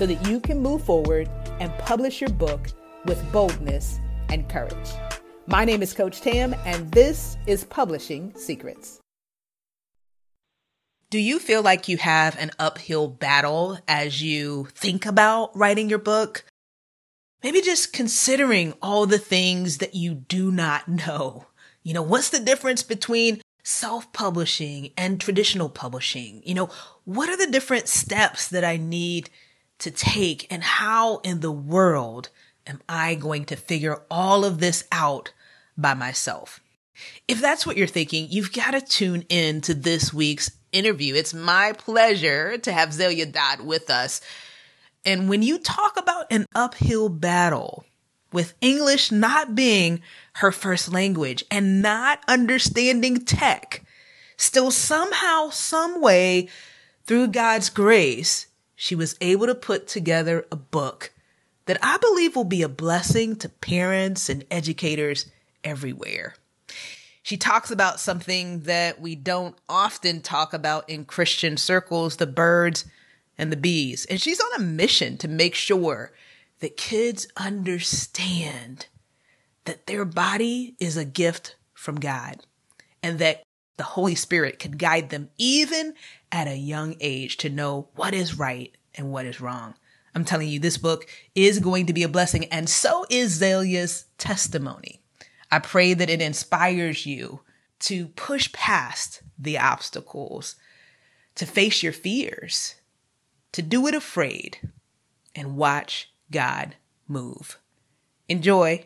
so that you can move forward and publish your book with boldness and courage. My name is Coach Tam, and this is Publishing Secrets. Do you feel like you have an uphill battle as you think about writing your book? Maybe just considering all the things that you do not know. You know, what's the difference between self publishing and traditional publishing? You know, what are the different steps that I need to take and how in the world am I going to figure all of this out by myself? If that's what you're thinking, you've got to tune in to this week's interview. It's my pleasure to have Zelia Dodd with us. And when you talk about an uphill battle with English not being her first language and not understanding tech, still somehow, some way, through God's grace, she was able to put together a book that I believe will be a blessing to parents and educators everywhere. She talks about something that we don't often talk about in Christian circles the birds and the bees. And she's on a mission to make sure that kids understand that their body is a gift from God and that the Holy Spirit can guide them even at a young age to know what is right and what is wrong. I'm telling you, this book is going to be a blessing, and so is Zelia's testimony. I pray that it inspires you to push past the obstacles, to face your fears, to do it afraid, and watch God move. Enjoy.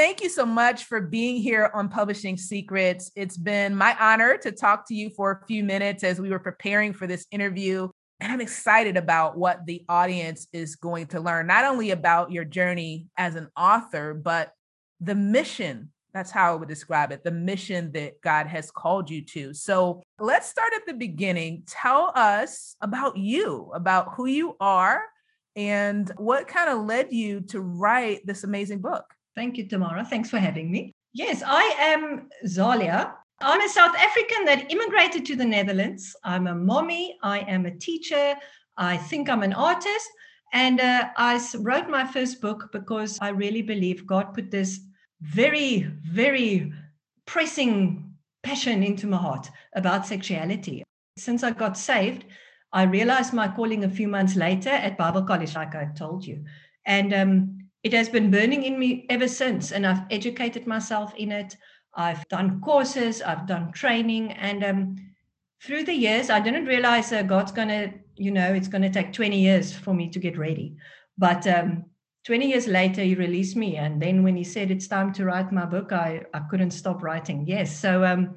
Thank you so much for being here on Publishing Secrets. It's been my honor to talk to you for a few minutes as we were preparing for this interview. And I'm excited about what the audience is going to learn, not only about your journey as an author, but the mission. That's how I would describe it the mission that God has called you to. So let's start at the beginning. Tell us about you, about who you are, and what kind of led you to write this amazing book. Thank you, Tamara. Thanks for having me. Yes, I am Zalia. I'm a South African that immigrated to the Netherlands. I'm a mommy. I am a teacher. I think I'm an artist. And uh, I wrote my first book because I really believe God put this very, very pressing passion into my heart about sexuality. Since I got saved, I realized my calling a few months later at Bible college, like I told you. And um, it has been burning in me ever since. And I've educated myself in it. I've done courses, I've done training. And um, through the years, I didn't realize uh, God's going to, you know, it's going to take 20 years for me to get ready. But um, 20 years later, he released me. And then when he said it's time to write my book, I, I couldn't stop writing. Yes. So um,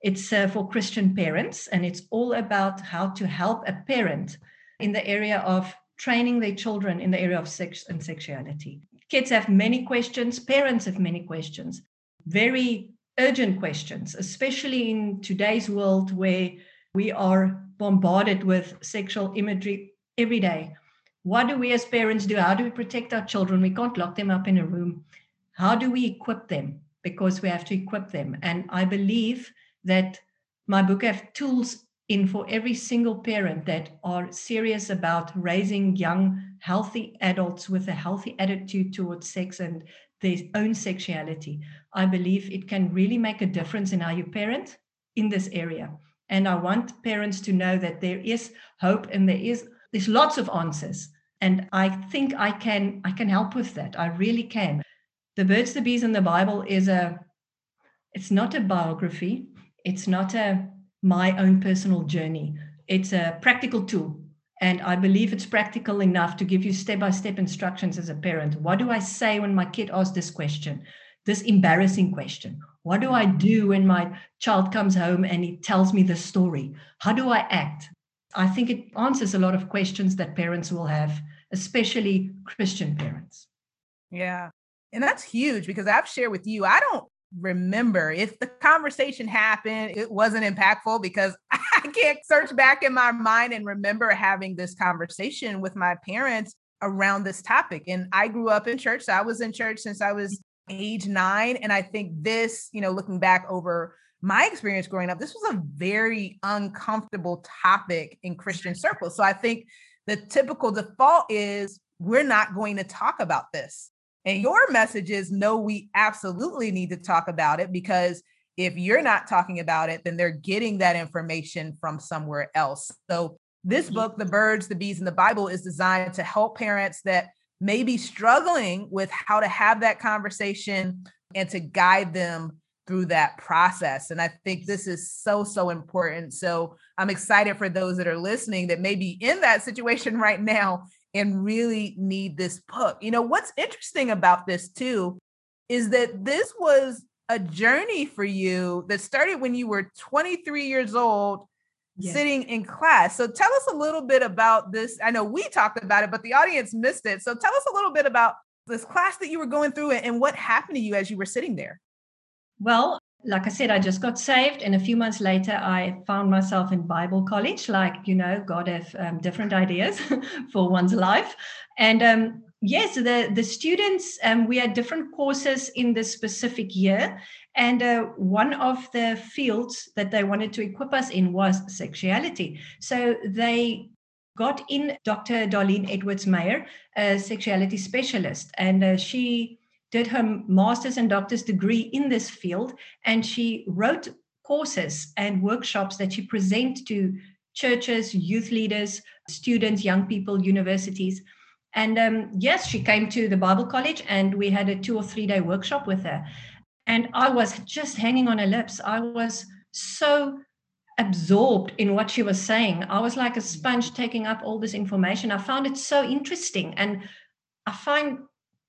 it's uh, for Christian parents, and it's all about how to help a parent in the area of training their children in the area of sex and sexuality. Kids have many questions, parents have many questions, very urgent questions, especially in today's world where we are bombarded with sexual imagery every day. What do we as parents do? How do we protect our children? We can't lock them up in a room. How do we equip them? Because we have to equip them. And I believe that my book have tools in for every single parent that are serious about raising young, healthy adults with a healthy attitude towards sex and their own sexuality. I believe it can really make a difference in how you parent in this area. And I want parents to know that there is hope and there is there's lots of answers. And I think I can I can help with that. I really can. The birds, the bees, and the Bible is a it's not a biography. It's not a my own personal journey. It's a practical tool. And I believe it's practical enough to give you step by step instructions as a parent. What do I say when my kid asks this question, this embarrassing question? What do I do when my child comes home and he tells me the story? How do I act? I think it answers a lot of questions that parents will have, especially Christian parents. Yeah. And that's huge because I've shared with you, I don't remember if the conversation happened, it wasn't impactful because I can't search back in my mind and remember having this conversation with my parents around this topic. And I grew up in church. So I was in church since I was age nine. And I think this, you know, looking back over my experience growing up, this was a very uncomfortable topic in Christian circles. So I think the typical default is we're not going to talk about this. And your message is no, we absolutely need to talk about it because if you're not talking about it, then they're getting that information from somewhere else. So this mm-hmm. book, The Birds, the Bees, and the Bible, is designed to help parents that may be struggling with how to have that conversation and to guide them through that process. And I think this is so, so important. So I'm excited for those that are listening that may be in that situation right now and really need this book. You know, what's interesting about this too is that this was a journey for you that started when you were 23 years old. Yes. Sitting in class. So tell us a little bit about this. I know we talked about it, but the audience missed it. So tell us a little bit about this class that you were going through and what happened to you as you were sitting there. Well, like I said, I just got saved, and a few months later, I found myself in Bible college. Like you know, God have um, different ideas for one's life, and um, yes, the the students um, we had different courses in this specific year, and uh, one of the fields that they wanted to equip us in was sexuality. So they got in Dr. Darlene Edwards Meyer, a sexuality specialist, and uh, she did her master's and doctor's degree in this field, and she wrote courses and workshops that she present to churches, youth leaders, students, young people, universities. And um, yes, she came to the Bible College, and we had a two or three day workshop with her. And I was just hanging on her lips. I was so absorbed in what she was saying. I was like a sponge taking up all this information. I found it so interesting. And I find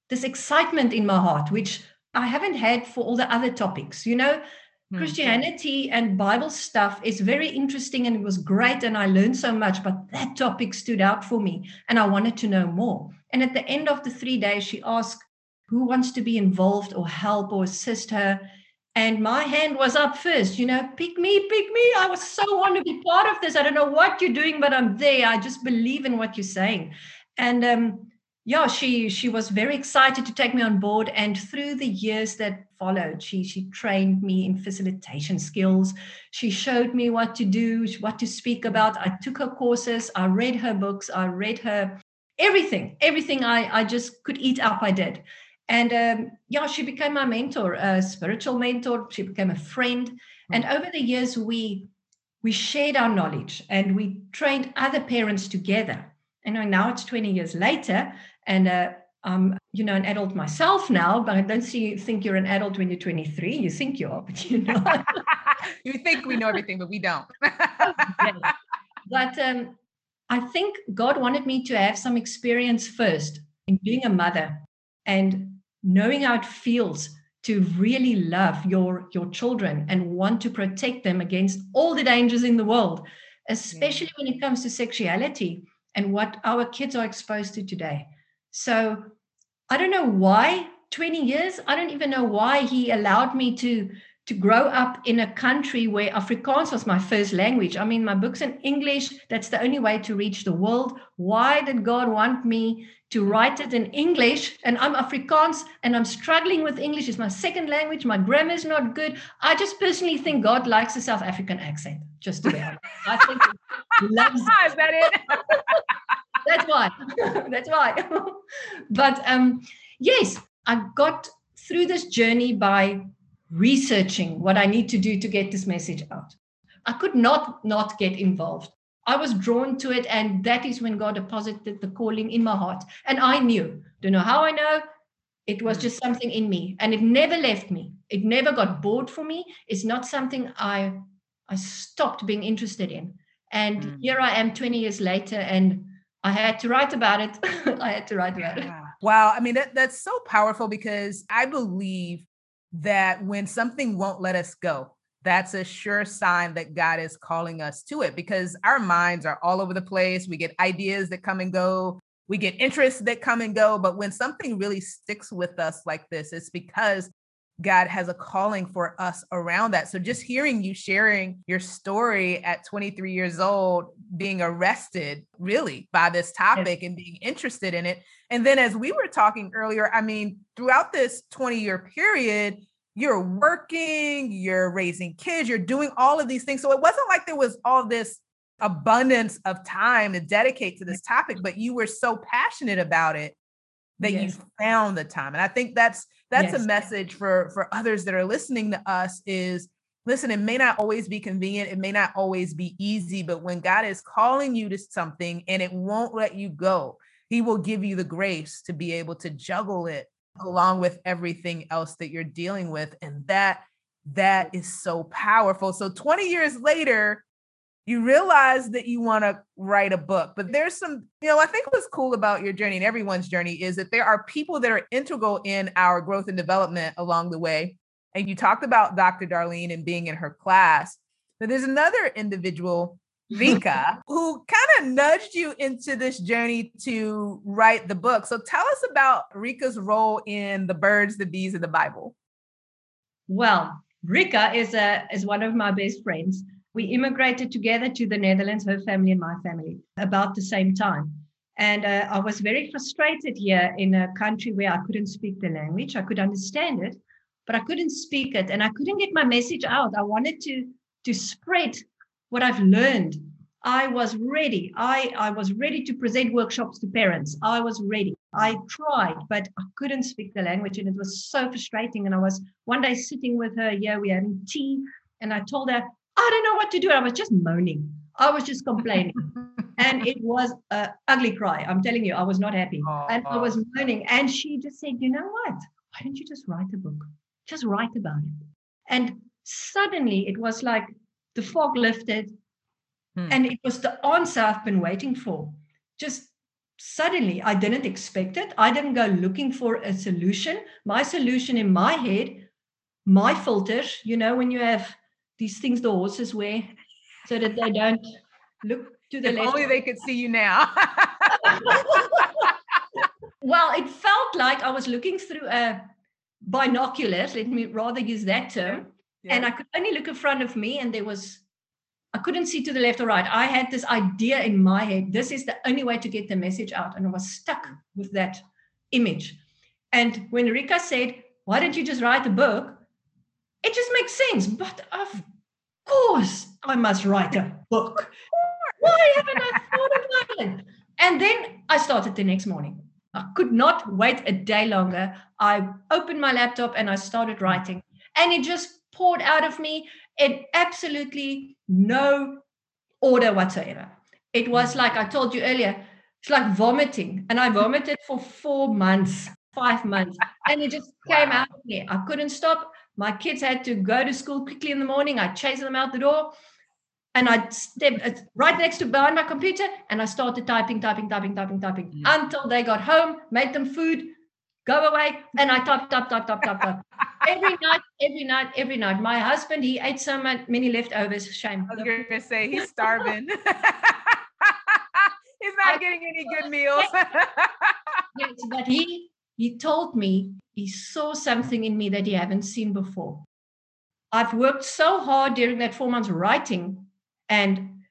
this excitement in my heart, which I haven't had for all the other topics. You know, mm-hmm. Christianity and Bible stuff is very interesting and it was great and I learned so much, but that topic stood out for me and I wanted to know more. And at the end of the three days, she asked, Who wants to be involved or help or assist her? And my hand was up first, you know, pick me, pick me. I was so want to be part of this. I don't know what you're doing, but I'm there. I just believe in what you're saying. And um, yeah, she she was very excited to take me on board. And through the years that followed, she she trained me in facilitation skills. She showed me what to do, what to speak about. I took her courses, I read her books, I read her everything, everything I, I just could eat up, I did. And um, yeah, she became my mentor, a spiritual mentor. She became a friend. And over the years, we we shared our knowledge and we trained other parents together. And now it's 20 years later, and uh, I'm, you know, an adult myself now, but I don't see you think you're an adult when you're 23. You think you are, but you know. you think we know everything, but we don't. But um, I think God wanted me to have some experience first in being a mother and knowing how it feels to really love your your children and want to protect them against all the dangers in the world especially yeah. when it comes to sexuality and what our kids are exposed to today so I don't know why 20 years. I don't even know why he allowed me to to grow up in a country where Afrikaans was my first language. I mean, my books in English, that's the only way to reach the world. Why did God want me to write it in English? And I'm Afrikaans and I'm struggling with English. It's my second language. My grammar is not good. I just personally think God likes a South African accent, just to be honest. I think he loves it. That it? that's why. that's why. but um, yes, I got through this journey by researching what I need to do to get this message out. I could not not get involved. I was drawn to it, and that is when God deposited the calling in my heart. And I knew. Don't know how I know. It was just something in me, and it never left me. It never got bored for me. It's not something I I stopped being interested in. And mm. here I am 20 years later, and I had to write about it. I had to write about it. Wow. I mean, that, that's so powerful because I believe that when something won't let us go, that's a sure sign that God is calling us to it because our minds are all over the place. We get ideas that come and go, we get interests that come and go. But when something really sticks with us like this, it's because God has a calling for us around that. So just hearing you sharing your story at 23 years old, being arrested really by this topic yes. and being interested in it. And then as we were talking earlier, I mean, throughout this 20 year period, you're working, you're raising kids, you're doing all of these things. So it wasn't like there was all this abundance of time to dedicate to this topic, but you were so passionate about it that yes. you found the time. And I think that's that's yes. a message for for others that are listening to us is listen, it may not always be convenient, it may not always be easy, but when God is calling you to something and it won't let you go, he will give you the grace to be able to juggle it along with everything else that you're dealing with and that that is so powerful so 20 years later you realize that you want to write a book but there's some you know i think what's cool about your journey and everyone's journey is that there are people that are integral in our growth and development along the way and you talked about dr darlene and being in her class but there's another individual Rika, who kind of nudged you into this journey to write the book. So tell us about Rika's role in the birds, the bees, and the Bible. Well, Rika is a is one of my best friends. We immigrated together to the Netherlands, her family and my family, about the same time. And uh, I was very frustrated here in a country where I couldn't speak the language. I could understand it, but I couldn't speak it, and I couldn't get my message out. I wanted to to spread what I've learned. I was ready. I, I was ready to present workshops to parents. I was ready. I tried, but I couldn't speak the language. And it was so frustrating. And I was one day sitting with her, yeah, we having tea. And I told her, I don't know what to do. I was just moaning. I was just complaining. and it was an ugly cry. I'm telling you, I was not happy. Oh, and I was moaning. And she just said, you know what? Why don't you just write a book? Just write about it. And suddenly it was like the fog lifted, hmm. and it was the answer I've been waiting for. Just suddenly, I didn't expect it. I didn't go looking for a solution. My solution in my head, my filters, you know, when you have these things the horses wear so that they don't look to the if left. Only they could see you now. well, it felt like I was looking through a binoculars, let me rather use that term, yeah. And I could only look in front of me, and there was, I couldn't see to the left or right. I had this idea in my head. This is the only way to get the message out. And I was stuck with that image. And when Rika said, Why don't you just write a book? It just makes sense. But of course, I must write a book. Why haven't I thought about it? And then I started the next morning. I could not wait a day longer. I opened my laptop and I started writing. And it just poured out of me in absolutely no order whatsoever. It was hmm. like I told you earlier, it's like vomiting. And I vomited for four months, five months, and it just came out of me. I couldn't stop. My kids had to go to school quickly in the morning. I chased them out the door and I stepped uh, right next to behind my computer and I started typing, typing, typing, typing, typing mm. until they got home, made them food, go away. And I typed, typed, typed, typed, type, type. every night, every night, every night. My husband, he ate so many leftovers. Shame. I was going to say he's starving. he's not I, getting any good meals. yes, but he he told me he saw something in me that he hadn't seen before. I've worked so hard during that four months writing, and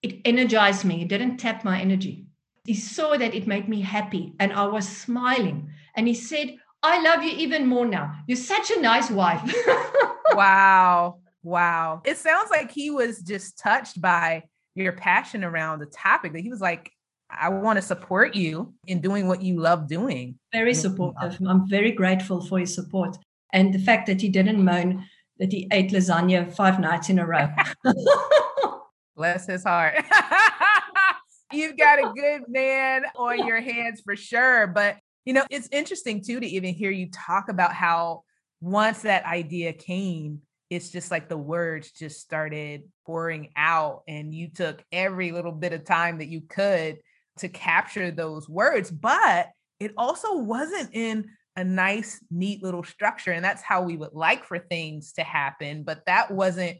it energized me. It didn't tap my energy. He saw that it made me happy, and I was smiling. And he said, I love you even more now. You're such a nice wife. wow. Wow. It sounds like he was just touched by your passion around the topic that he was like, I want to support you in doing what you love doing. Very supportive. I'm very grateful for his support. And the fact that he didn't moan that he ate lasagna five nights in a row. Bless his heart. You've got a good man on your hands for sure. But you know, it's interesting too to even hear you talk about how once that idea came, it's just like the words just started pouring out, and you took every little bit of time that you could to capture those words. But it also wasn't in a nice, neat little structure. And that's how we would like for things to happen. But that wasn't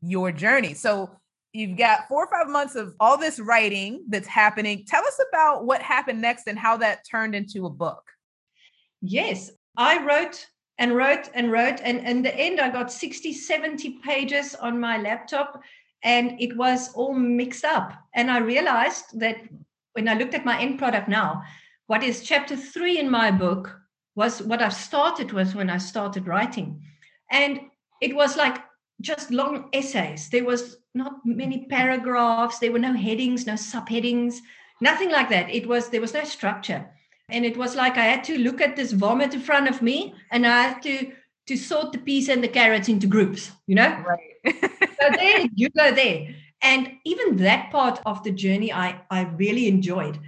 your journey. So you've got four or five months of all this writing that's happening. Tell us about what happened next and how that turned into a book. Yes, I wrote and wrote and wrote. And in the end, I got 60, 70 pages on my laptop and it was all mixed up. And I realized that when I looked at my end product now, what is chapter three in my book was what I started with when I started writing. And it was like just long essays. There was not many paragraphs, there were no headings, no subheadings, nothing like that. It was there was no structure. And it was like I had to look at this vomit in front of me and I had to to sort the peas and the carrots into groups, you know? Right. so there you go there. And even that part of the journey I, I really enjoyed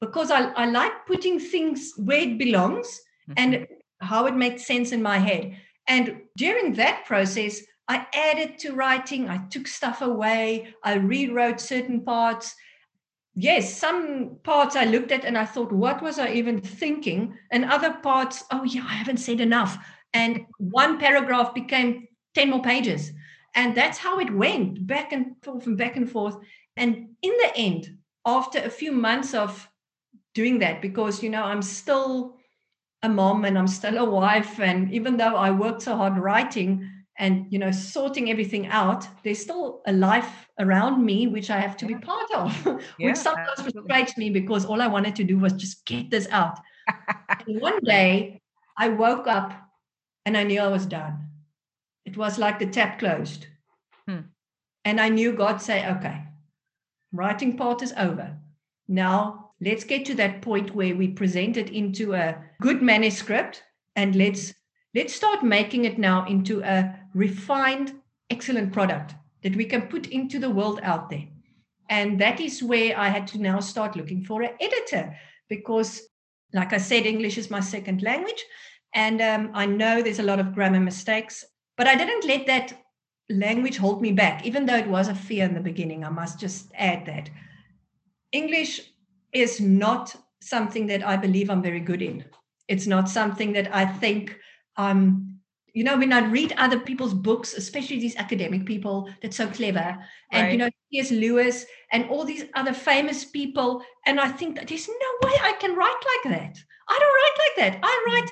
because I, I like putting things where it belongs mm-hmm. and how it makes sense in my head. And during that process, I added to writing, I took stuff away, I rewrote certain parts. Yes, some parts I looked at and I thought, what was I even thinking? And other parts, oh, yeah, I haven't said enough. And one paragraph became 10 more pages. And that's how it went back and forth and back and forth. And in the end, after a few months of doing that, because, you know, I'm still a mom and I'm still a wife. And even though I worked so hard writing and, you know, sorting everything out, there's still a life around me, which I have to be part of, yeah, which sometimes absolutely. frustrates me because all I wanted to do was just get this out. and one day I woke up and I knew I was done. It was like the tap closed. Hmm. And I knew God say, okay, writing part is over. Now let's get to that point where we present it into a good manuscript and let's let's start making it now into a refined, excellent product that we can put into the world out there. And that is where I had to now start looking for an editor because, like I said, English is my second language. And um, I know there's a lot of grammar mistakes. But I didn't let that language hold me back, even though it was a fear in the beginning. I must just add that. English is not something that I believe I'm very good in. It's not something that I think um, you know, when I read other people's books, especially these academic people that's so clever, and right. you know, C.S. Lewis and all these other famous people, and I think that there's no way I can write like that. I don't write like that. I write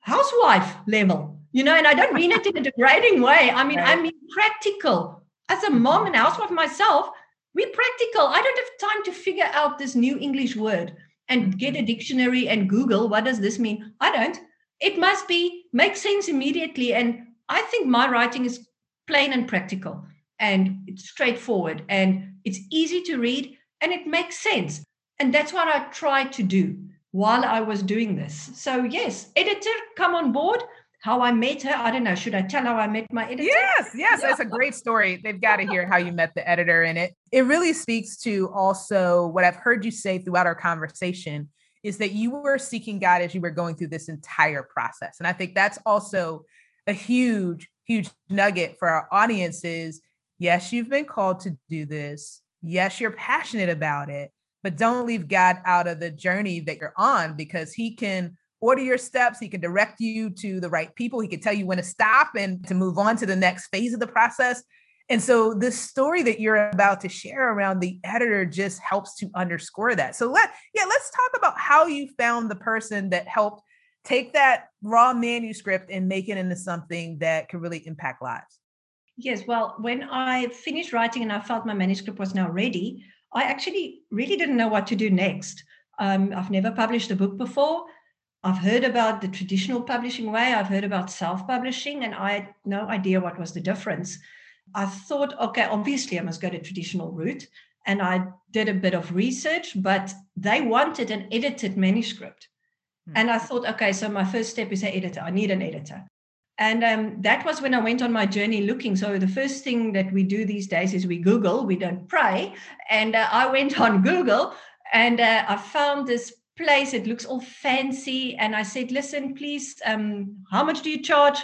housewife level you know, and I don't mean it in a degrading way. I mean, right. I mean practical. As a mom and housewife myself, we're practical. I don't have time to figure out this new English word and get a dictionary and Google what does this mean. I don't. It must be make sense immediately. And I think my writing is plain and practical and it's straightforward and it's easy to read and it makes sense. And that's what I tried to do while I was doing this. So, yes, editor, come on board how I met her. I don't know. Should I tell how I met my editor? Yes, yes. Yeah. It's a great story. They've got to hear how you met the editor in it. It really speaks to also what I've heard you say throughout our conversation is that you were seeking God as you were going through this entire process. And I think that's also a huge, huge nugget for our audiences. Yes, you've been called to do this. Yes, you're passionate about it, but don't leave God out of the journey that you're on because he can order your steps. He can direct you to the right people. He can tell you when to stop and to move on to the next phase of the process. And so this story that you're about to share around the editor just helps to underscore that. So let yeah, let's talk about how you found the person that helped take that raw manuscript and make it into something that could really impact lives. Yes, well, when I finished writing and I felt my manuscript was now ready, I actually really didn't know what to do next. Um, I've never published a book before. I've heard about the traditional publishing way, I've heard about self publishing, and I had no idea what was the difference. I thought, okay, obviously I must go the traditional route. And I did a bit of research, but they wanted an edited manuscript. Mm-hmm. And I thought, okay, so my first step is an editor. I need an editor. And um, that was when I went on my journey looking. So the first thing that we do these days is we Google, we don't pray. And uh, I went on Google and uh, I found this place. It looks all fancy. And I said, listen, please, um, how much do you charge?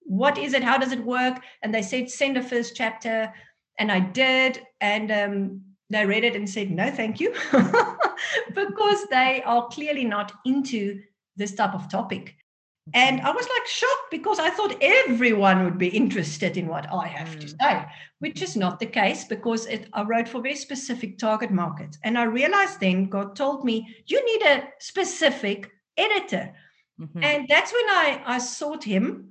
What is it? How does it work? And they said, send a first chapter. And I did. And um, they read it and said, no, thank you, because they are clearly not into this type of topic. And I was like shocked because I thought everyone would be interested in what I have mm. to say, which is not the case because it, I wrote for very specific target markets. And I realized then God told me, you need a specific editor. Mm-hmm. And that's when I, I sought him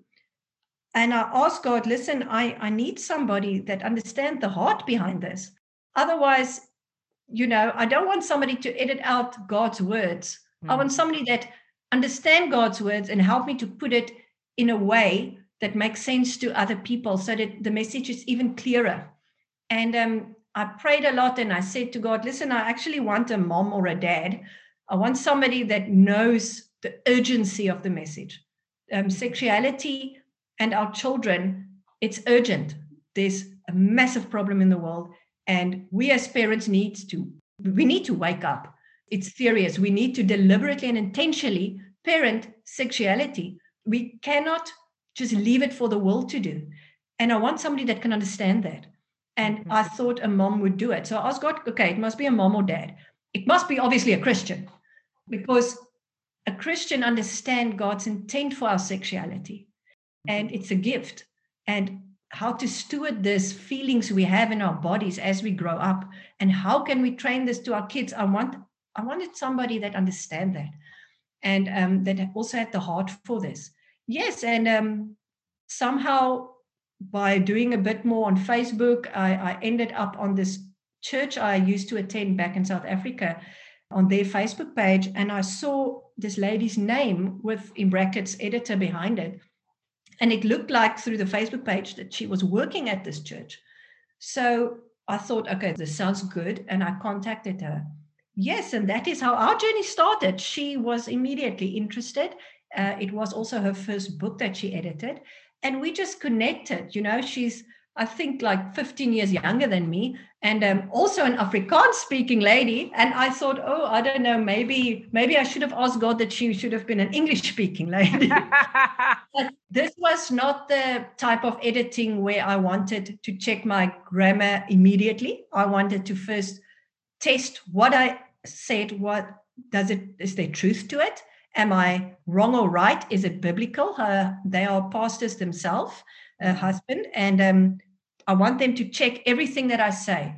and I asked God, listen, I, I need somebody that understands the heart behind this. Otherwise, you know, I don't want somebody to edit out God's words. Mm-hmm. I want somebody that understand God's words and help me to put it in a way that makes sense to other people so that the message is even clearer. And um, I prayed a lot and I said to God, listen, I actually want a mom or a dad. I want somebody that knows the urgency of the message. Um, sexuality and our children, it's urgent. There's a massive problem in the world. And we as parents need to, we need to wake up it's serious. We need to deliberately and intentionally parent sexuality. We cannot just leave it for the world to do. And I want somebody that can understand that. And mm-hmm. I thought a mom would do it. So I asked God, okay, it must be a mom or dad. It must be obviously a Christian because a Christian understand God's intent for our sexuality. And mm-hmm. it's a gift. And how to steward these feelings we have in our bodies as we grow up and how can we train this to our kids i want I wanted somebody that understand that and um, that also had the heart for this. Yes, and um, somehow by doing a bit more on Facebook, I, I, ended up on this church I used to attend back in South Africa on their Facebook page, and I saw this lady's name with in brackets editor behind it, and it looked like through the Facebook page that she was working at this church. So I thought, okay, this sounds good, and I contacted her. Yes, and that is how our journey started. She was immediately interested. Uh, it was also her first book that she edited. And we just connected. You know, she's, I think, like 15 years younger than me, and um, also an Afrikaans speaking lady. And I thought, oh, I don't know, maybe, maybe I should have asked God that she should have been an English speaking lady. but this was not the type of editing where I wanted to check my grammar immediately. I wanted to first test what I said, what does it, is there truth to it? Am I wrong or right? Is it biblical? Uh, they are pastors themselves, a husband, and um, I want them to check everything that I say.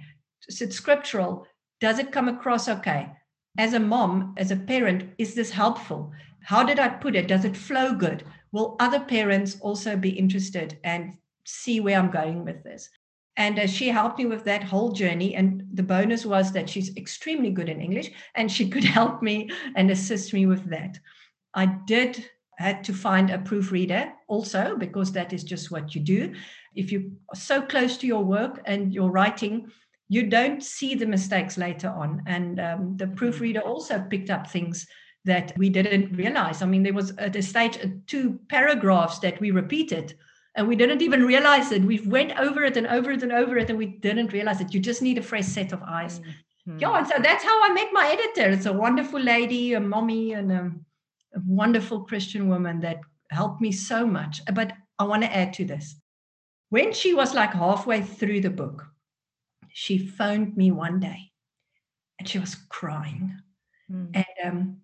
Is it scriptural? Does it come across okay? As a mom, as a parent, is this helpful? How did I put it? Does it flow good? Will other parents also be interested and see where I'm going with this? And uh, she helped me with that whole journey. And the bonus was that she's extremely good in English and she could help me and assist me with that. I did had to find a proofreader also because that is just what you do. If you are so close to your work and your writing, you don't see the mistakes later on. And um, the proofreader also picked up things that we didn't realize. I mean, there was at a stage uh, two paragraphs that we repeated and we didn't even realize it. We went over it and over it and over it and we didn't realize it. You just need a fresh set of eyes. Mm-hmm. yeah and so that's how i met my editor. It's a wonderful lady a mommy and a, a wonderful christian woman that helped me so much. But i want to add to this. When she was like halfway through the book she phoned me one day and she was crying. Mm. and um,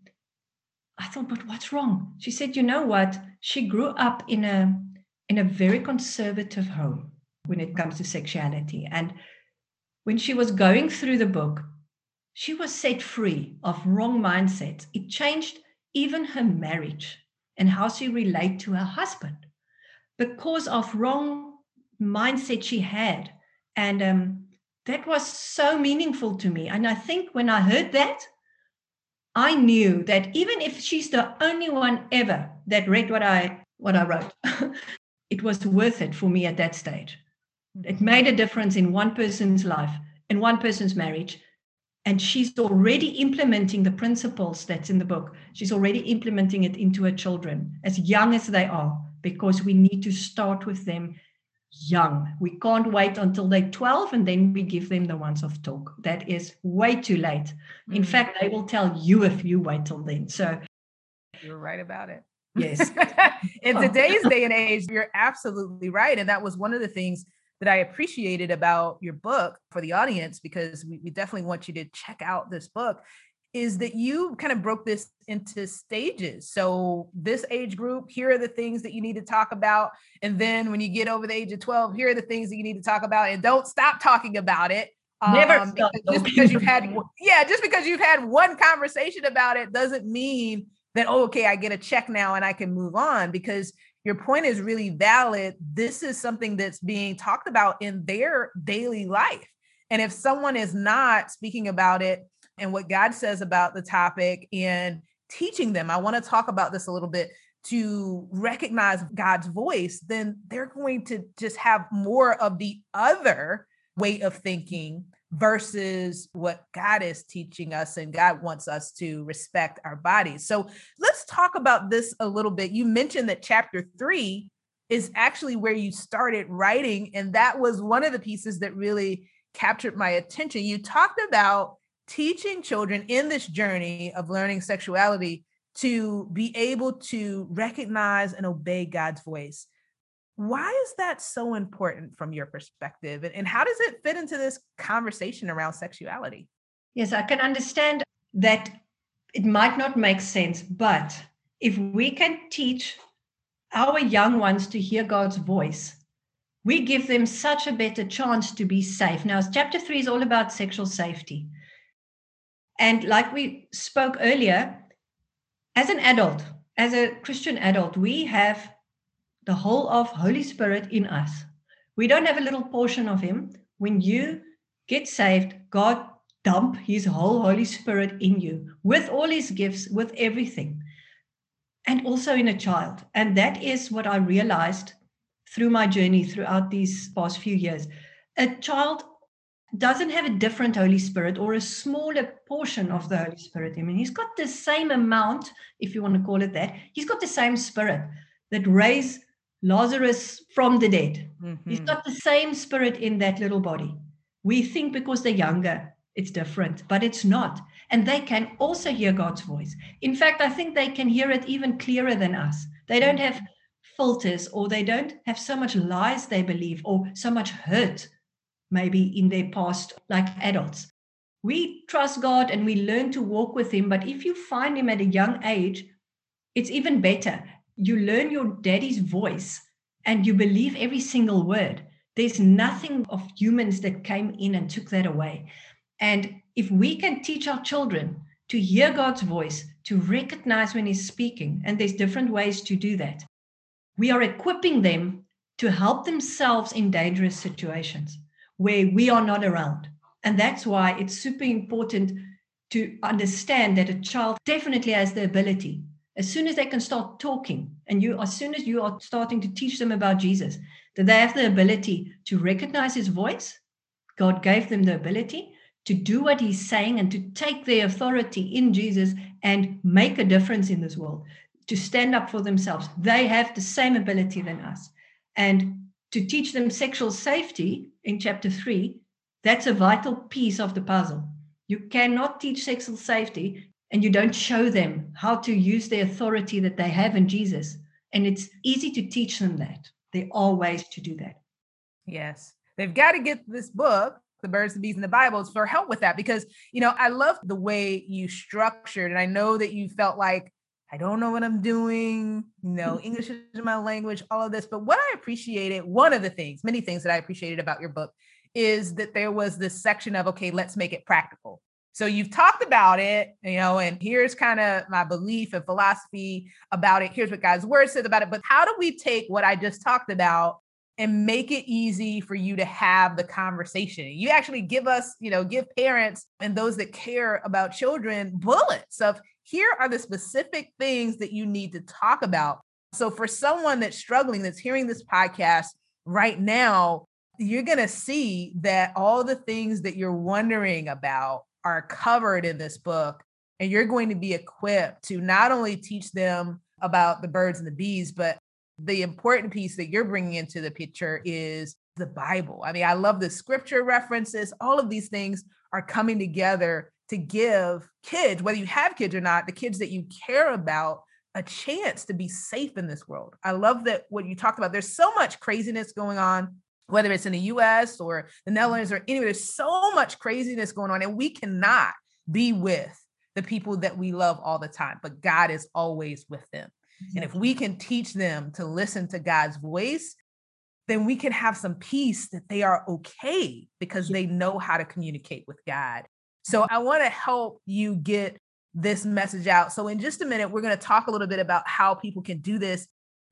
i thought but what's wrong? She said you know what? She grew up in a in a very conservative home when it comes to sexuality. And when she was going through the book, she was set free of wrong mindsets. It changed even her marriage and how she relate to her husband because of wrong mindset she had. And um, that was so meaningful to me. And I think when I heard that, I knew that even if she's the only one ever that read what I what I wrote, it was worth it for me at that stage. It made a difference in one person's life, in one person's marriage. And she's already implementing the principles that's in the book. She's already implementing it into her children, as young as they are, because we need to start with them young. We can't wait until they're 12 and then we give them the ones of talk. That is way too late. In mm. fact, they will tell you if you wait till then. So you're right about it. Yes. in today's day and age, you're absolutely right. And that was one of the things that I appreciated about your book for the audience, because we, we definitely want you to check out this book, is that you kind of broke this into stages. So, this age group, here are the things that you need to talk about. And then when you get over the age of 12, here are the things that you need to talk about. And don't stop talking about it. Never um, because, just because you've had yeah, just because you've had one conversation about it doesn't mean that oh, okay, I get a check now and I can move on because your point is really valid. This is something that's being talked about in their daily life. And if someone is not speaking about it and what God says about the topic and teaching them, I want to talk about this a little bit to recognize God's voice, then they're going to just have more of the other way of thinking versus what God is teaching us and God wants us to respect our bodies. So let's talk about this a little bit. You mentioned that chapter 3 is actually where you started writing and that was one of the pieces that really captured my attention. You talked about teaching children in this journey of learning sexuality to be able to recognize and obey God's voice. Why is that so important from your perspective? And, how does it fit into this conversation around sexuality? Yes, I can understand that it might not make sense, but if we can teach our young ones to hear God's voice, we give them such a better chance to be safe. Now, chapter three is all about sexual safety. And like we spoke earlier, as an adult, as a Christian adult, we have the whole of Holy Spirit in us. We don't have a little portion of Him. When you get saved, God dump His whole Holy Spirit in you with all His gifts, with everything, and also in a child. And that is what I realized through my journey throughout these past few years. A child doesn't have a different Holy Spirit or a smaller portion of the Holy Spirit. I mean, he's got the same amount, if you want to call it that. He's got the same spirit that raised Lazarus from the dead. Mm-hmm. He's got the same spirit in that little body. We think because they're younger, it's different, but it's not. And they can also hear God's voice. In fact, I think they can hear it even clearer than us. They don't have filters or they don't have so much lies they believe or so much hurt maybe in their past like adults. We trust God and we learn to walk with Him. But if you find Him at a young age, it's even better you learn your daddy's voice and you believe every single word. There's nothing of humans that came in and took that away. And if we can teach our children to hear God's voice, to recognize when He's speaking, and there's different ways to do that, we are equipping them to help themselves in dangerous situations where we are not around. And that's why it's super important to understand that a child definitely has the ability as soon as they can start talking and you as soon as you are starting to teach them about jesus that they have the ability to recognize his voice god gave them the ability to do what he's saying and to take their authority in jesus and make a difference in this world to stand up for themselves. They have the same ability than us. And to teach them sexual safety in chapter 3 that's a vital piece of the puzzle. You cannot teach sexual safety and you don't show them how to use the authority that they have in Jesus. And it's easy to teach them that. There are ways to do that. Yes. They've got to get this book, The Birds, the Bees, and the Bibles, for help with that because, you know, I love the way you structured. And I know that you felt like, I don't know what I'm doing. You know, mm. English is my language, all of this. But what I appreciated, one of the things, many things that I appreciated about your book is that there was this section of, okay, let's make it practical. So you've talked about it, you know, and here's kind of my belief and philosophy about it. Here's what God's word says about it. But how do we take what I just talked about and make it easy for you to have the conversation? You actually give us, you know, give parents and those that care about children bullets of here are the specific things that you need to talk about. So for someone that's struggling, that's hearing this podcast right now, you're going to see that all the things that you're wondering about are covered in this book. And you're going to be equipped to not only teach them about the birds and the bees, but the important piece that you're bringing into the picture is the Bible. I mean, I love the scripture references. All of these things are coming together to give kids, whether you have kids or not, the kids that you care about, a chance to be safe in this world. I love that what you talked about. There's so much craziness going on whether it's in the US or the Netherlands or anywhere, there's so much craziness going on, and we cannot be with the people that we love all the time, but God is always with them. And if we can teach them to listen to God's voice, then we can have some peace that they are okay because they know how to communicate with God. So I want to help you get this message out. So in just a minute, we're going to talk a little bit about how people can do this.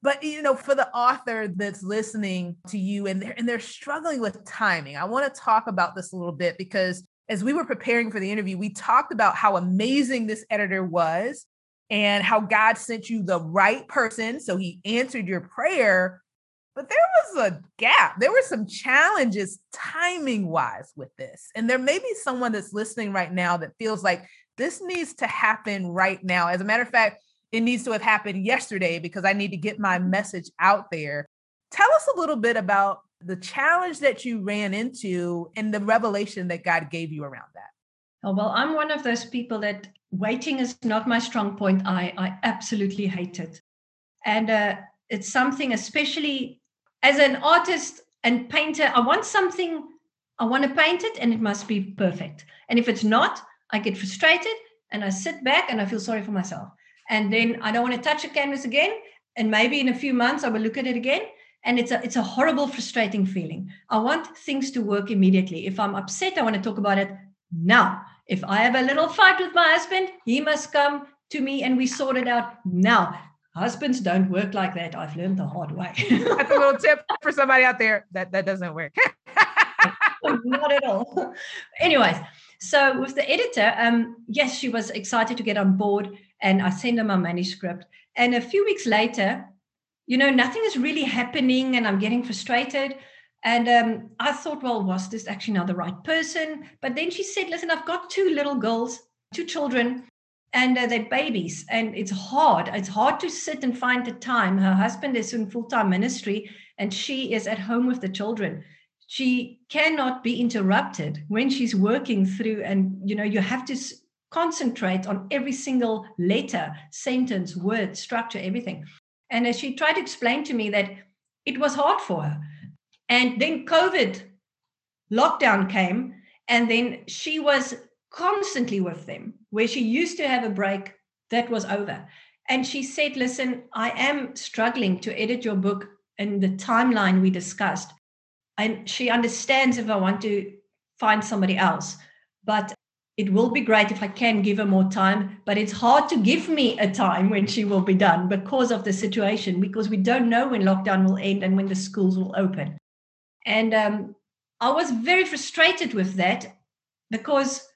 But you know, for the author that's listening to you and they're, and they're struggling with timing, I want to talk about this a little bit because as we were preparing for the interview, we talked about how amazing this editor was and how God sent you the right person. So he answered your prayer. But there was a gap. There were some challenges timing wise with this. And there may be someone that's listening right now that feels like this needs to happen right now. As a matter of fact, it needs to have happened yesterday because I need to get my message out there. Tell us a little bit about the challenge that you ran into and the revelation that God gave you around that. Oh, well, I'm one of those people that waiting is not my strong point. I, I absolutely hate it. And uh, it's something, especially as an artist and painter, I want something, I want to paint it and it must be perfect. And if it's not, I get frustrated and I sit back and I feel sorry for myself. And then I don't want to touch a canvas again. And maybe in a few months I will look at it again. And it's a it's a horrible, frustrating feeling. I want things to work immediately. If I'm upset, I want to talk about it now. If I have a little fight with my husband, he must come to me and we sort it out now. Husbands don't work like that. I've learned the hard way. That's a little tip for somebody out there that that doesn't work. Not at all. Anyways, so with the editor, um, yes, she was excited to get on board, and I send her my manuscript. And a few weeks later, you know, nothing is really happening, and I'm getting frustrated. And um, I thought, well, was this actually not the right person? But then she said, listen, I've got two little girls, two children, and uh, they're babies. And it's hard. It's hard to sit and find the time. Her husband is in full time ministry, and she is at home with the children she cannot be interrupted when she's working through and you know you have to concentrate on every single letter sentence word structure everything and as she tried to explain to me that it was hard for her and then covid lockdown came and then she was constantly with them where she used to have a break that was over and she said listen i am struggling to edit your book in the timeline we discussed and she understands if I want to find somebody else. But it will be great if I can give her more time. But it's hard to give me a time when she will be done because of the situation, because we don't know when lockdown will end and when the schools will open. And um, I was very frustrated with that because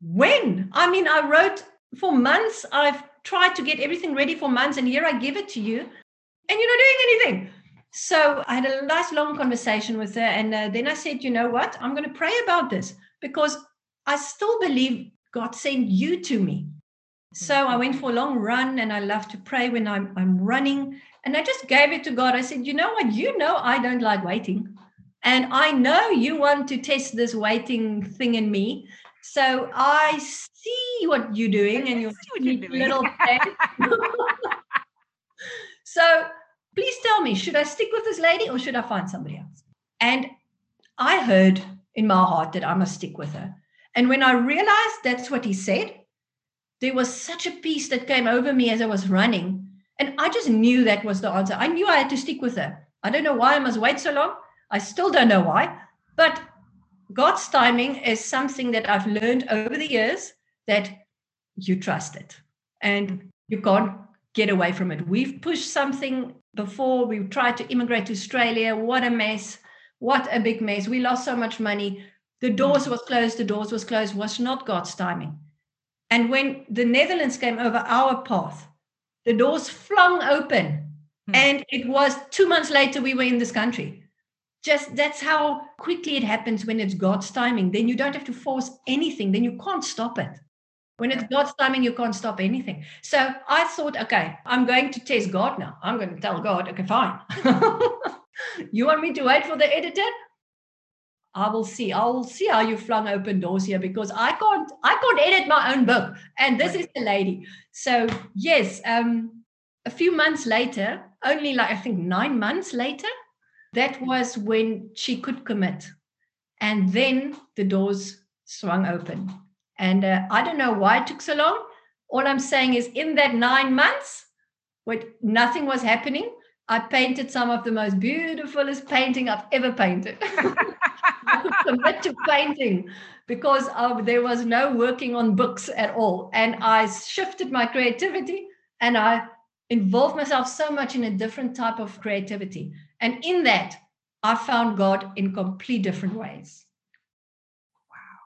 when? I mean, I wrote for months, I've tried to get everything ready for months, and here I give it to you, and you're not doing anything. So I had a nice long conversation with her. And uh, then I said, you know what? I'm going to pray about this because I still believe God sent you to me. So I went for a long run and I love to pray when I'm, I'm running. And I just gave it to God. I said, you know what? You know, I don't like waiting. And I know you want to test this waiting thing in me. So I see what you're doing and your little so please tell me, should I stick with this lady or should I find somebody else? And I heard in my heart that I must stick with her. And when I realized that's what he said, there was such a peace that came over me as I was running. And I just knew that was the answer. I knew I had to stick with her. I don't know why I must wait so long. I still don't know why. But God's timing is something that I've learned over the years that you trust it and you can't get away from it. We've pushed something before we tried to immigrate to Australia. What a mess. What a big mess. We lost so much money. The doors was closed, the doors was closed, was not God's timing. And when the Netherlands came over our path, the doors flung open. Hmm. And it was two months later, we were in this country. Just that's how quickly it happens when it's God's timing. Then you don't have to force anything, then you can't stop it. When it's God's timing, you can't stop anything. So I thought, okay, I'm going to test God now. I'm going to tell God, okay, fine. you want me to wait for the editor? I will see. I will see how you flung open doors here because I can't. I can't edit my own book, and this is the lady. So yes, um, a few months later, only like I think nine months later, that was when she could commit, and then the doors swung open And uh, I don't know why it took so long. All I'm saying is, in that nine months, when nothing was happening, I painted some of the most beautifulest painting I've ever painted. Commit to painting because there was no working on books at all. And I shifted my creativity and I involved myself so much in a different type of creativity. And in that, I found God in complete different ways. Wow.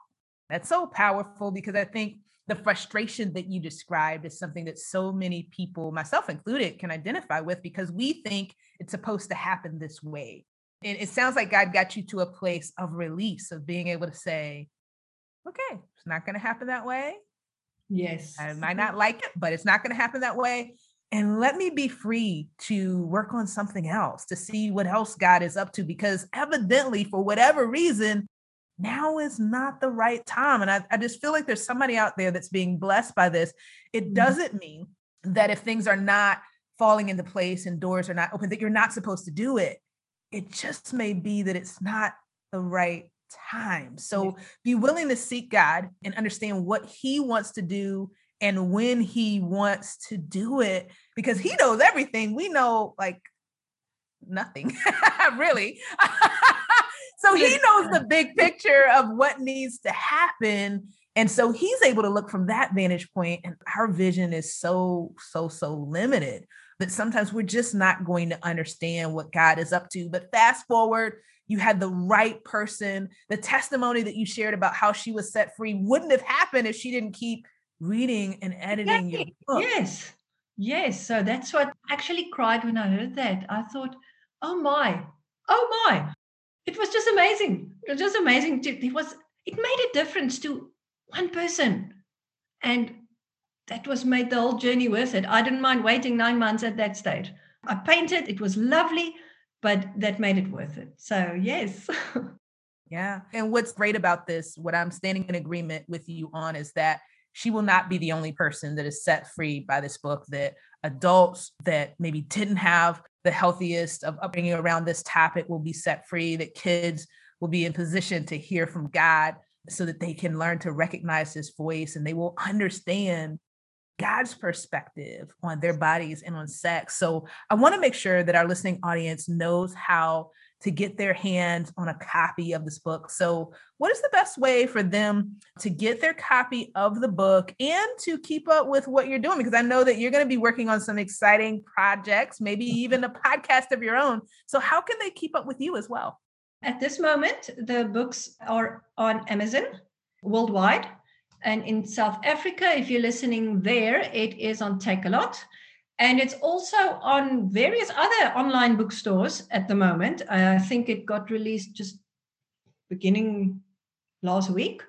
That's so powerful because I think the frustration that you described is something that so many people, myself included, can identify with because we think it's supposed to happen this way. And it sounds like God got you to a place of release, of being able to say, okay, it's not going to happen that way. Yes. I might not like it, but it's not going to happen that way. And let me be free to work on something else, to see what else God is up to, because evidently, for whatever reason, now is not the right time. And I, I just feel like there's somebody out there that's being blessed by this. It mm-hmm. doesn't mean that if things are not falling into place and doors are not open, that you're not supposed to do it. It just may be that it's not the right time. So be willing to seek God and understand what He wants to do and when He wants to do it because He knows everything. We know like nothing, really. so he knows the big picture of what needs to happen. And so he's able to look from that vantage point, and our vision is so, so, so limited that sometimes we're just not going to understand what God is up to. But fast forward, you had the right person. The testimony that you shared about how she was set free wouldn't have happened if she didn't keep reading and editing exactly. your book. Yes. Yes. So that's what I actually cried when I heard that. I thought, oh my, oh my, it was just amazing. It was just amazing. To, it was it made a difference to one person, and that was made the whole journey worth it. I didn't mind waiting nine months at that stage. I painted. It was lovely, but that made it worth it. So yes. yeah. And what's great about this, what I'm standing in agreement with you on, is that she will not be the only person that is set free by this book that adults that maybe didn't have the healthiest of upbringing around this topic will be set free, that kids will be in position to hear from God so that they can learn to recognize his voice and they will understand God's perspective on their bodies and on sex. So I want to make sure that our listening audience knows how to get their hands on a copy of this book. So, what is the best way for them to get their copy of the book and to keep up with what you're doing? Because I know that you're going to be working on some exciting projects, maybe even a podcast of your own. So, how can they keep up with you as well? At this moment, the books are on Amazon worldwide. And in South Africa, if you're listening there, it is on Takealot. And it's also on various other online bookstores at the moment. I think it got released just beginning last week.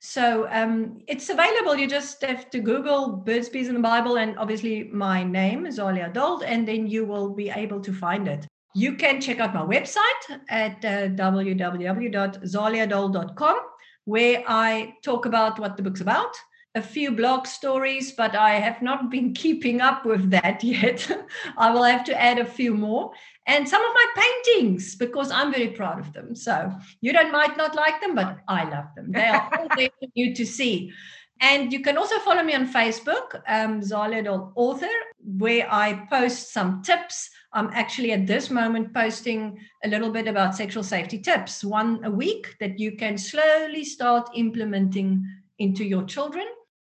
So um, it's available. You just have to Google Birds, Bees, in the Bible, and obviously my name, Zalia Dold, and then you will be able to find it. You can check out my website at uh, www.zaliadold.com, where I talk about what the book's about a few blog stories, but I have not been keeping up with that yet. I will have to add a few more. And some of my paintings, because I'm very proud of them. So you don't might not like them, but I love them. They are all there for you to see. And you can also follow me on Facebook, um, Zalia Author, where I post some tips. I'm actually at this moment posting a little bit about sexual safety tips, one a week that you can slowly start implementing into your children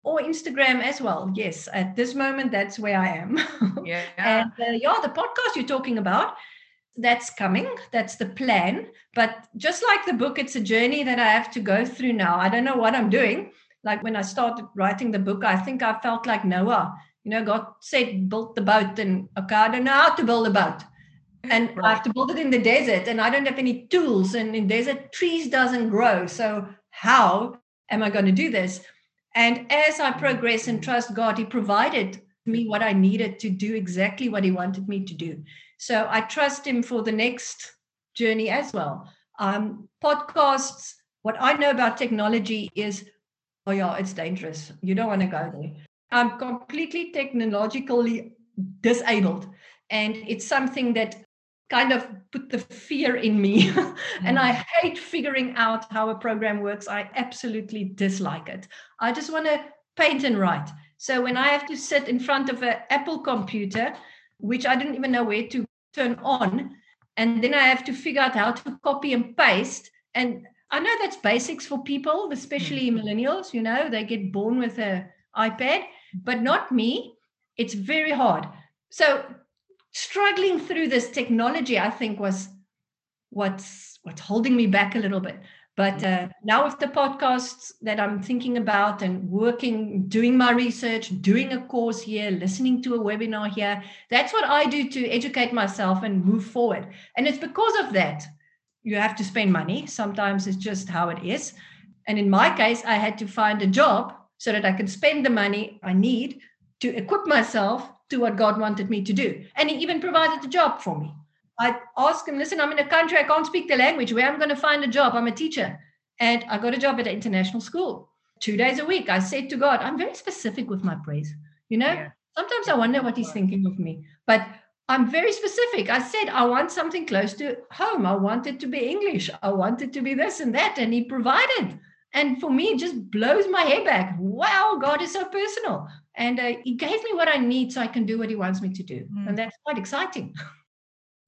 or Instagram as well. Yes, at this moment, that's where I am. Yeah. and uh, yeah, the podcast you're talking about, that's coming. That's the plan. But just like the book, it's a journey that I have to go through now. I don't know what I'm doing. Like when I started writing the book, I think I felt like Noah. You know, God said, build the boat, and okay, I don't know how to build a boat. And right. I have to build it in the desert, and I don't have any tools. And in desert, trees doesn't grow. So how am I going to do this? And as I progress and trust God, He provided me what I needed to do exactly what He wanted me to do. So I trust Him for the next journey as well. Um, podcasts, what I know about technology is, oh, yeah, it's dangerous. You don't want to go there. I'm completely technologically disabled. And it's something that kind of put the fear in me. and I mm. hate figuring out how a program works. I absolutely dislike it. I just want to paint and write. So when I have to sit in front of an Apple computer, which I didn't even know where to turn on, and then I have to figure out how to copy and paste. And I know that's basics for people, especially mm. millennials, you know, they get born with a iPad, but not me. It's very hard. So struggling through this technology, I think, was what's what's holding me back a little bit. But uh, now with the podcasts that I'm thinking about and working, doing my research, doing a course here, listening to a webinar here, that's what I do to educate myself and move forward. And it's because of that you have to spend money. Sometimes it's just how it is. And in my case, I had to find a job so that I can spend the money I need to equip myself to what God wanted me to do. And He even provided a job for me. I asked Him, listen, I'm in a country, I can't speak the language. Where am I going to find a job? I'm a teacher. And I got a job at an international school two days a week. I said to God, I'm very specific with my praise. You know, yeah. sometimes I wonder what He's thinking of me. But I'm very specific. I said, I want something close to home. I want it to be English. I want it to be this and that. And he provided. And for me, it just blows my hair back. Wow, God is so personal. And uh, he gave me what I need so I can do what he wants me to do. Mm. And that's quite exciting.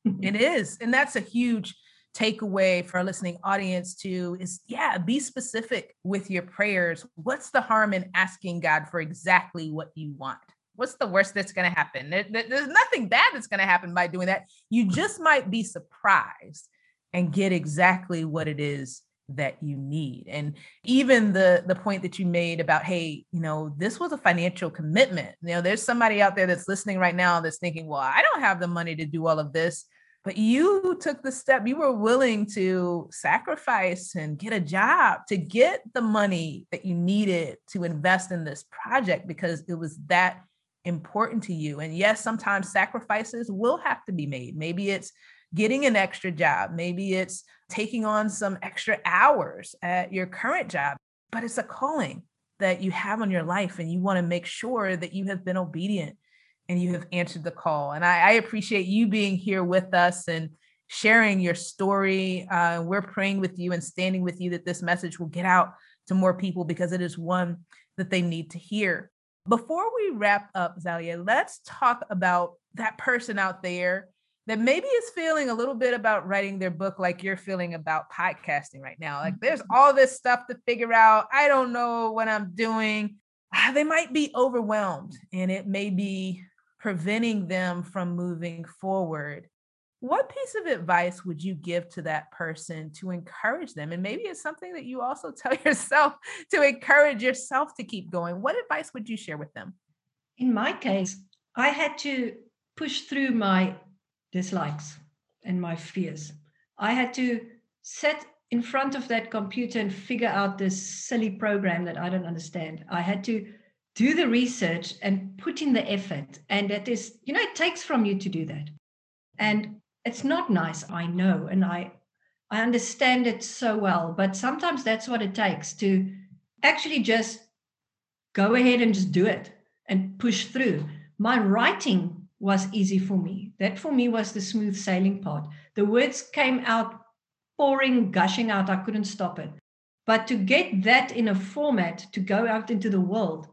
it is. And that's a huge takeaway for our listening audience too is yeah be specific with your prayers what's the harm in asking god for exactly what you want what's the worst that's going to happen? There, there's nothing bad that's going to happen by doing that. You just might be surprised and get exactly what it is that you need. And even the the point that you made about hey, you know, this was a financial commitment. You know, there's somebody out there that's listening right now that's thinking, "Well, I don't have the money to do all of this." But you took the step, you were willing to sacrifice and get a job to get the money that you needed to invest in this project because it was that important to you. And yes, sometimes sacrifices will have to be made. Maybe it's getting an extra job, maybe it's taking on some extra hours at your current job, but it's a calling that you have on your life and you want to make sure that you have been obedient and you have answered the call. And I, I appreciate you being here with us and sharing your story. Uh, we're praying with you and standing with you that this message will get out to more people because it is one that they need to hear. Before we wrap up, Zalia, let's talk about that person out there that maybe is feeling a little bit about writing their book like you're feeling about podcasting right now. Like there's mm-hmm. all this stuff to figure out. I don't know what I'm doing. Ah, they might be overwhelmed and it may be preventing them from moving forward what piece of advice would you give to that person to encourage them? And maybe it's something that you also tell yourself to encourage yourself to keep going. What advice would you share with them? In my case, I had to push through my dislikes and my fears. I had to sit in front of that computer and figure out this silly program that I don't understand. I had to do the research and put in the effort. And that is, you know, it takes from you to do that. And it's not nice i know and i i understand it so well but sometimes that's what it takes to actually just go ahead and just do it and push through my writing was easy for me. That for me was the smooth sailing part. The words came out pouring gushing out. I couldn't stop it. But to get that in a format to go out into the world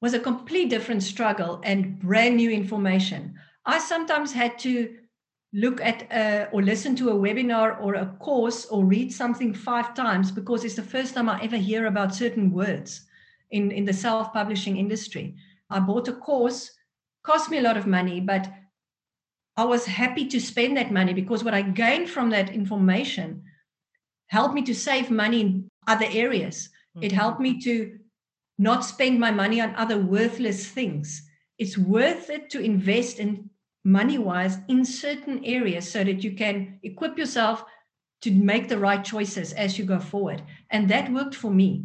was a complete different struggle and brand new information. I sometimes had to look at a, or listen to a webinar or a course or read something five times because it's the first time I ever hear about certain words in, in the self publishing industry. I bought a course, cost me a lot of money, but I was happy to spend that money because what I gained from that information helped me to save money in other areas. Mm-hmm. It helped me to not spend my money on other worthless things. It's worth it to invest in money wise in certain areas so that you can equip yourself to make the right choices as you go forward. And that worked for me.